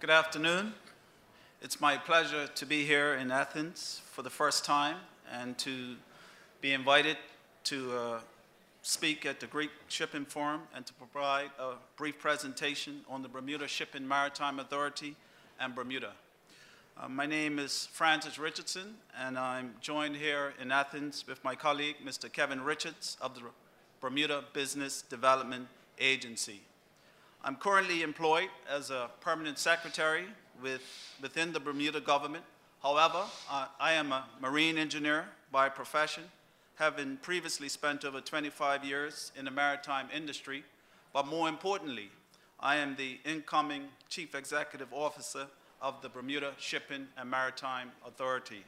Good afternoon. It's my pleasure to be here in Athens for the first time and to be invited to uh, speak at the Greek Shipping Forum and to provide a brief presentation on the Bermuda Shipping Maritime Authority and Bermuda. Uh, my name is Francis Richardson, and I'm joined here in Athens with my colleague, Mr. Kevin Richards of the Bermuda Business Development Agency. I'm currently employed as a permanent secretary with, within the Bermuda government. However, uh, I am a marine engineer by profession, having previously spent over 25 years in the maritime industry, but more importantly, I am the incoming Chief Executive Officer of the Bermuda Shipping and Maritime Authority.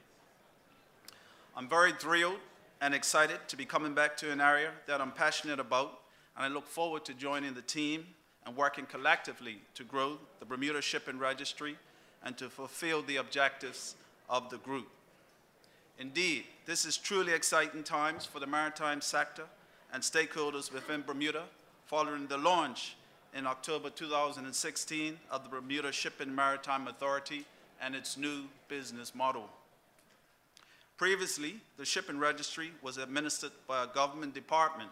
I'm very thrilled and excited to be coming back to an area that I'm passionate about, and I look forward to joining the team and working collectively to grow the Bermuda Shipping Registry and to fulfill the objectives of the group. Indeed, this is truly exciting times for the maritime sector and stakeholders within Bermuda following the launch in October 2016 of the Bermuda Shipping Maritime Authority and its new business model. Previously, the shipping registry was administered by a government department,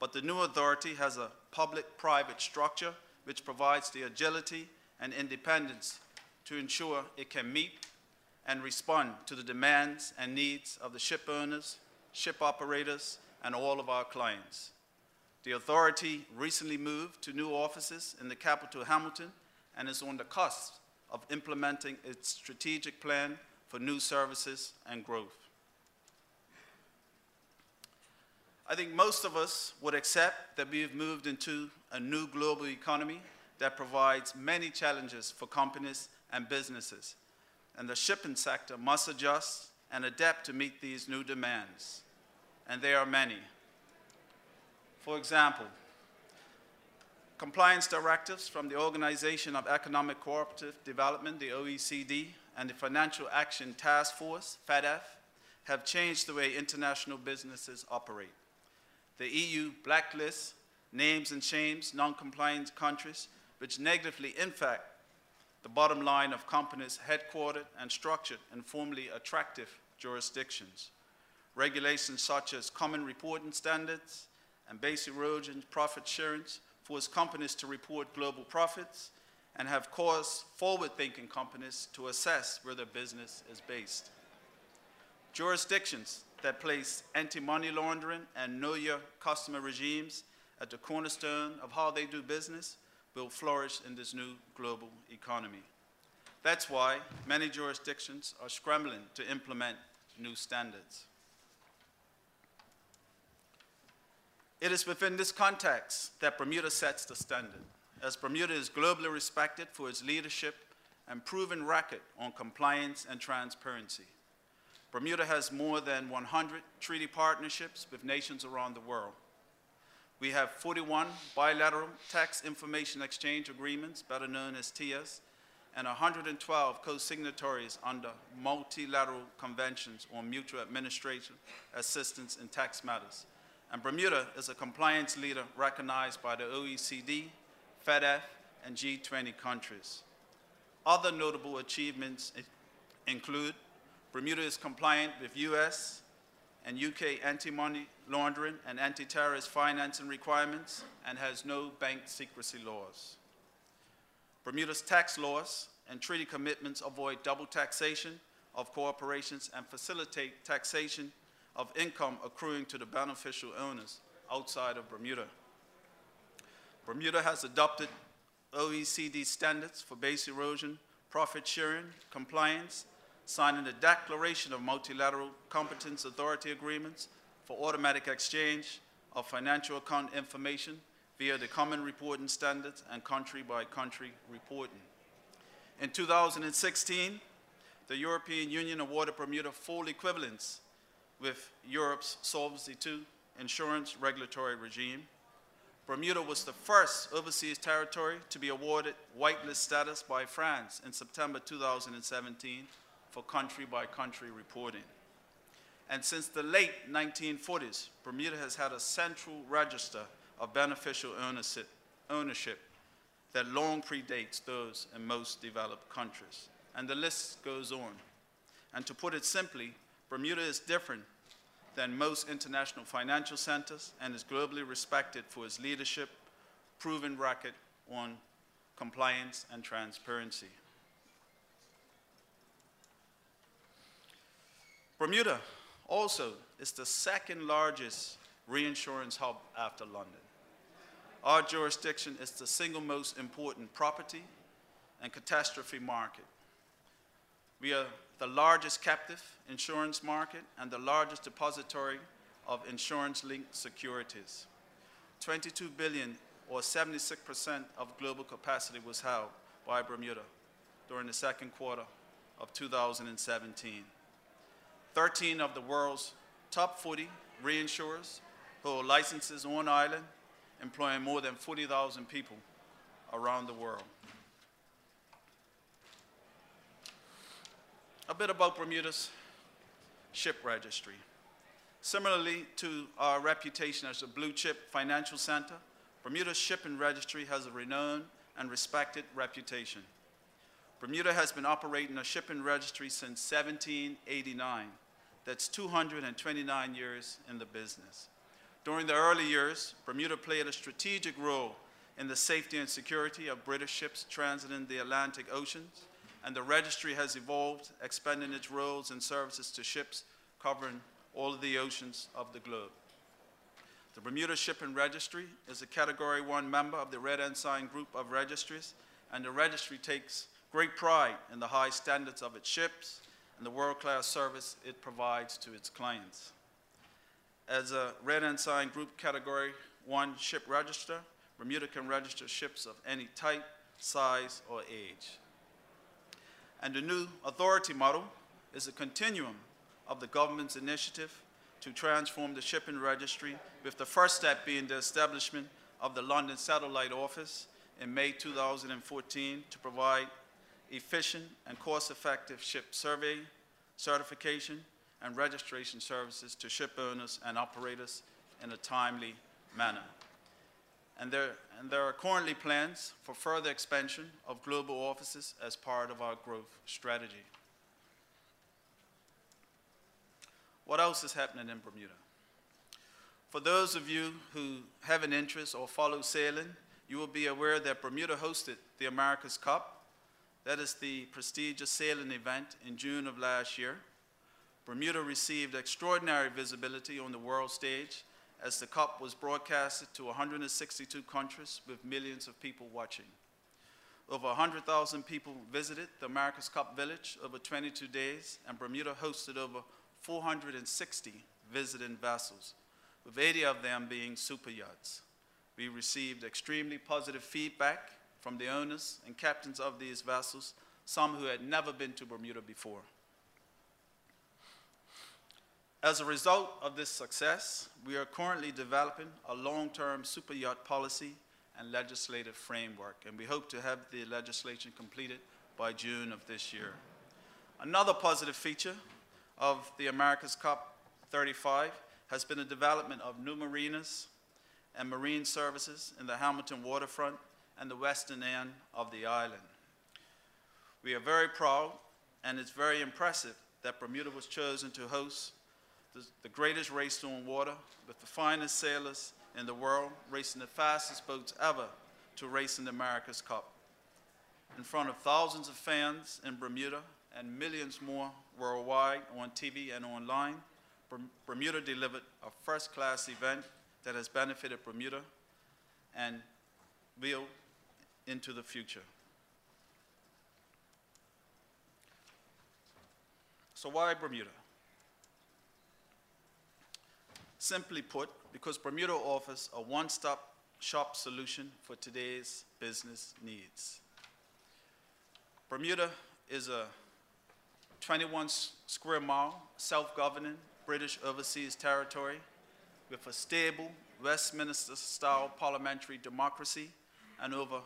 but the new authority has a public-private structure which provides the agility and independence to ensure it can meet and respond to the demands and needs of the ship owners, ship operators, and all of our clients. The authority recently moved to new offices in the capital, Hamilton, and is on the cusp of implementing its strategic plan for new services and growth. I think most of us would accept that we've moved into a new global economy that provides many challenges for companies and businesses, and the shipping sector must adjust and adapt to meet these new demands, and there are many. For example, compliance directives from the Organization of Economic Cooperative Development, the OECD, and the Financial Action Task Force, FATF, have changed the way international businesses operate. The EU blacklists names and shames non-compliant countries which negatively impact the bottom line of companies headquartered and structured in formerly attractive jurisdictions. Regulations such as common reporting standards and base erosion profit sharing force companies to report global profits and have caused forward-thinking companies to assess where their business is based. Jurisdictions that place anti-money laundering and know your customer regimes at the cornerstone of how they do business will flourish in this new global economy. That's why many jurisdictions are scrambling to implement new standards. It is within this context that Bermuda sets the standard, as Bermuda is globally respected for its leadership and proven record on compliance and transparency. Bermuda has more than 100 treaty partnerships with nations around the world. We have 41 bilateral tax information exchange agreements, better known as TIAs, and 112 co-signatories under multilateral conventions on mutual administration, assistance, in tax matters. And Bermuda is a compliance leader recognized by the OECD, FATF, and G20 countries. Other notable achievements include Bermuda is compliant with US and UK anti-money laundering and anti-terrorist financing requirements and has no bank secrecy laws. Bermuda's tax laws and treaty commitments avoid double taxation of corporations and facilitate taxation of income accruing to the beneficial owners outside of Bermuda. Bermuda has adopted OECD standards for base erosion, profit sharing, compliance, signing the Declaration of Multilateral Competent Authority Agreements for automatic exchange of financial account information via the Common Reporting Standards and country-by-country -country reporting. In 2016, the European Union awarded Bermuda full equivalence with Europe's Solvency II insurance regulatory regime. Bermuda was the first overseas territory to be awarded whitelist status by France in September 2017 for country-by-country reporting. And since the late 1940s, Bermuda has had a central register of beneficial ownership that long predates those in most developed countries. And the list goes on. And to put it simply, Bermuda is different than most international financial centers and is globally respected for its leadership, proven record on compliance and transparency. Bermuda also is the second largest reinsurance hub after London. Our jurisdiction is the single most important property and catastrophe market. We are the largest captive insurance market and the largest depository of insurance-linked securities. 22 billion or 76% of global capacity was held by Bermuda during the second quarter of 2017. 13 of the world's top 40 reinsurers who hold licenses on island, employing more than 40,000 people around the world. A bit about Bermuda's ship registry. Similarly to our reputation as a blue chip financial center, Bermuda's shipping registry has a renowned and respected reputation. Bermuda has been operating a shipping registry since 1789. That's 229 years in the business. During the early years, Bermuda played a strategic role in the safety and security of British ships transiting the Atlantic Oceans, and the registry has evolved, expanding its roles and services to ships covering all of the oceans of the globe. The Bermuda Shipping Registry is a Category 1 member of the Red Ensign Group of Registries, and the registry takes great pride in the high standards of its ships and the world-class service it provides to its clients. As a Red Ensign Group Category 1 ship register, Bermuda can register ships of any type, size, or age. And the new authority model is a continuum of the government's initiative to transform the shipping registry, with the first step being the establishment of the London Satellite Office in May 2014 to provide efficient and cost-effective ship survey, certification, and registration services to ship owners and operators in a timely manner. And there, and there are currently plans for further expansion of global offices as part of our growth strategy. What else is happening in Bermuda? For those of you who have an interest or follow sailing, you will be aware that Bermuda hosted the America's Cup. That is the prestigious sailing event in June of last year. Bermuda received extraordinary visibility on the world stage as the Cup was broadcasted to 162 countries with millions of people watching. Over 100,000 people visited the America's Cup Village over 22 days, and Bermuda hosted over 460 visiting vessels, with 80 of them being super yachts. We received extremely positive feedback from the owners and captains of these vessels, some who had never been to Bermuda before. As a result of this success, we are currently developing a long-term super yacht policy and legislative framework, and we hope to have the legislation completed by June of this year. Another positive feature of the America's Cup 35 has been the development of new marinas and marine services in the Hamilton waterfront and the western end of the island. We are very proud, and it's very impressive that Bermuda was chosen to host the, the greatest race on water with the finest sailors in the world racing the fastest boats ever to race in the America's Cup. In front of thousands of fans in Bermuda and millions more worldwide on TV and online, Bermuda delivered a first-class event that has benefited Bermuda and will into the future. So why Bermuda? Simply put, because Bermuda offers a one-stop shop solution for today's business needs. Bermuda is a 21 square mile self-governing British overseas territory with a stable Westminster-style parliamentary democracy and over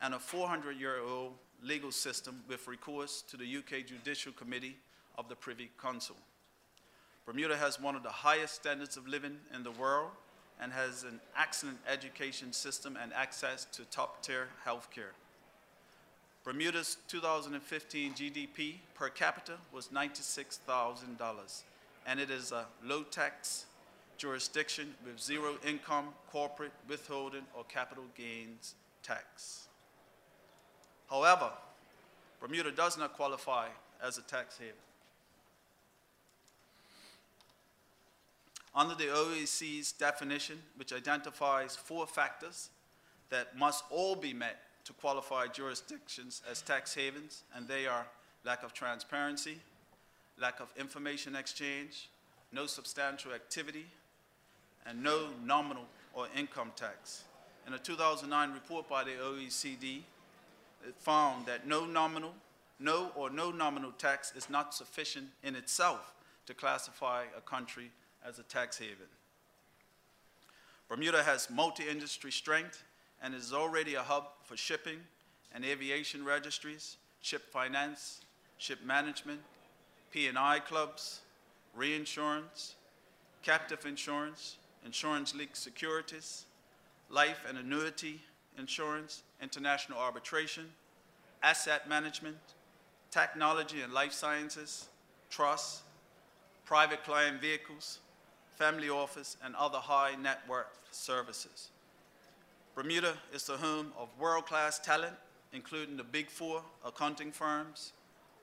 and a 400-year-old legal system with recourse to the UK Judicial Committee of the Privy Council. Bermuda has one of the highest standards of living in the world, and has an excellent education system and access to top-tier healthcare. Bermuda's 2015 GDP per capita was $96,000, and it is a low-tax jurisdiction with zero income, corporate withholding, or capital gains tax. However, Bermuda does not qualify as a tax haven. Under the OEC's definition, which identifies four factors that must all be met to qualify jurisdictions as tax havens, and they are lack of transparency, lack of information exchange, no substantial activity, and no nominal or income tax. In a 2009 report by the OECD, found that no nominal, no or no nominal tax is not sufficient in itself to classify a country as a tax haven. Bermuda has multi-industry strength and is already a hub for shipping and aviation registries, ship finance, ship management, P&I clubs, reinsurance, captive insurance, insurance-linked securities, life and annuity insurance, international arbitration, asset management, technology and life sciences, trusts, private client vehicles, family office, and other high net worth services. Bermuda is the home of world-class talent, including the big four accounting firms,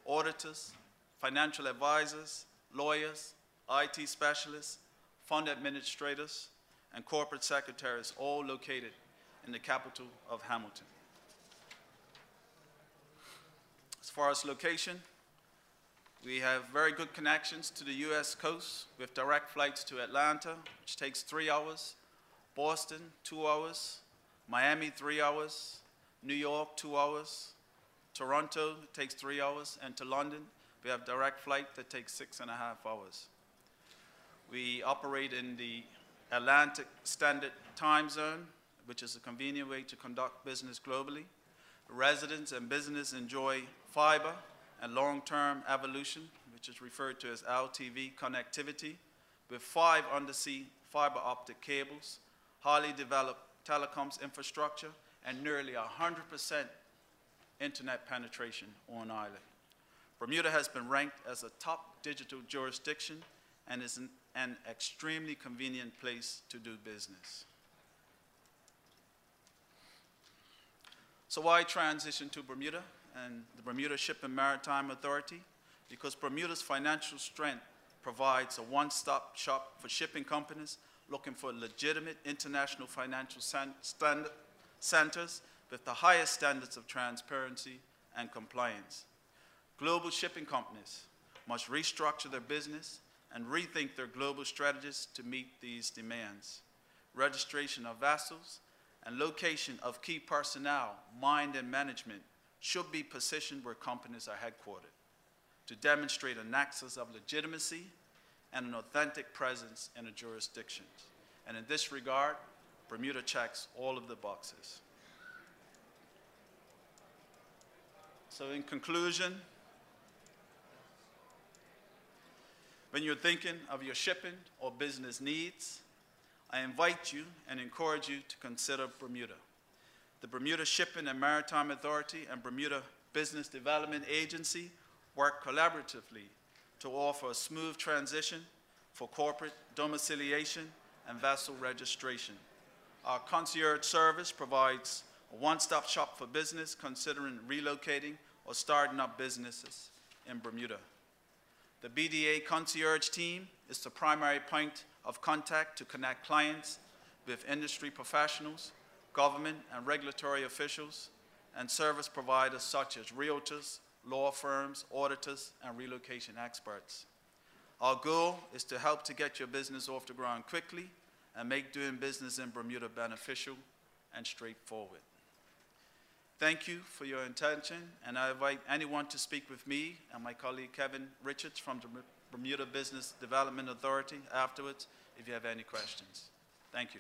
auditors, financial advisors, lawyers, IT specialists, fund administrators, and corporate secretaries, all located in the capital of Hamilton. As far as location, we have very good connections to the U.S. coast with direct flights to Atlanta, which takes three hours, Boston, two hours, Miami, three hours, New York, two hours, Toronto takes three hours, and to London, we have direct flight that takes six and a half hours. We operate in the Atlantic Standard Time Zone, which is a convenient way to conduct business globally. Residents and business enjoy fiber and long-term evolution, which is referred to as LTE connectivity, with five undersea fiber optic cables, highly developed telecoms infrastructure, and nearly 100% internet penetration on island. Bermuda has been ranked as a top digital jurisdiction and is an, an extremely convenient place to do business. So why transition to Bermuda and the Bermuda Ship and Maritime Authority? Because Bermuda's financial strength provides a one-stop shop for shipping companies looking for legitimate international financial centers with the highest standards of transparency and compliance. Global shipping companies must restructure their business and rethink their global strategies to meet these demands. Registration of vessels and location of key personnel, mind and management should be positioned where companies are headquartered to demonstrate a nexus of legitimacy and an authentic presence in a jurisdiction. And in this regard, Bermuda checks all of the boxes. So in conclusion, when you're thinking of your shipping or business needs, I invite you and encourage you to consider Bermuda. The Bermuda Shipping and Maritime Authority and Bermuda Business Development Agency work collaboratively to offer a smooth transition for corporate domiciliation and vessel registration. Our concierge service provides a one-stop shop for business considering relocating or starting up businesses in Bermuda. The BDA concierge team is the primary point of contact to connect clients with industry professionals, government and regulatory officials, and service providers such as realtors, law firms, auditors, and relocation experts. Our goal is to help to get your business off the ground quickly and make doing business in Bermuda beneficial and straightforward. Thank you for your attention, and I invite anyone to speak with me and my colleague Kevin Richards from the Bermuda Business Development Authority afterwards if you have any questions. Thank you.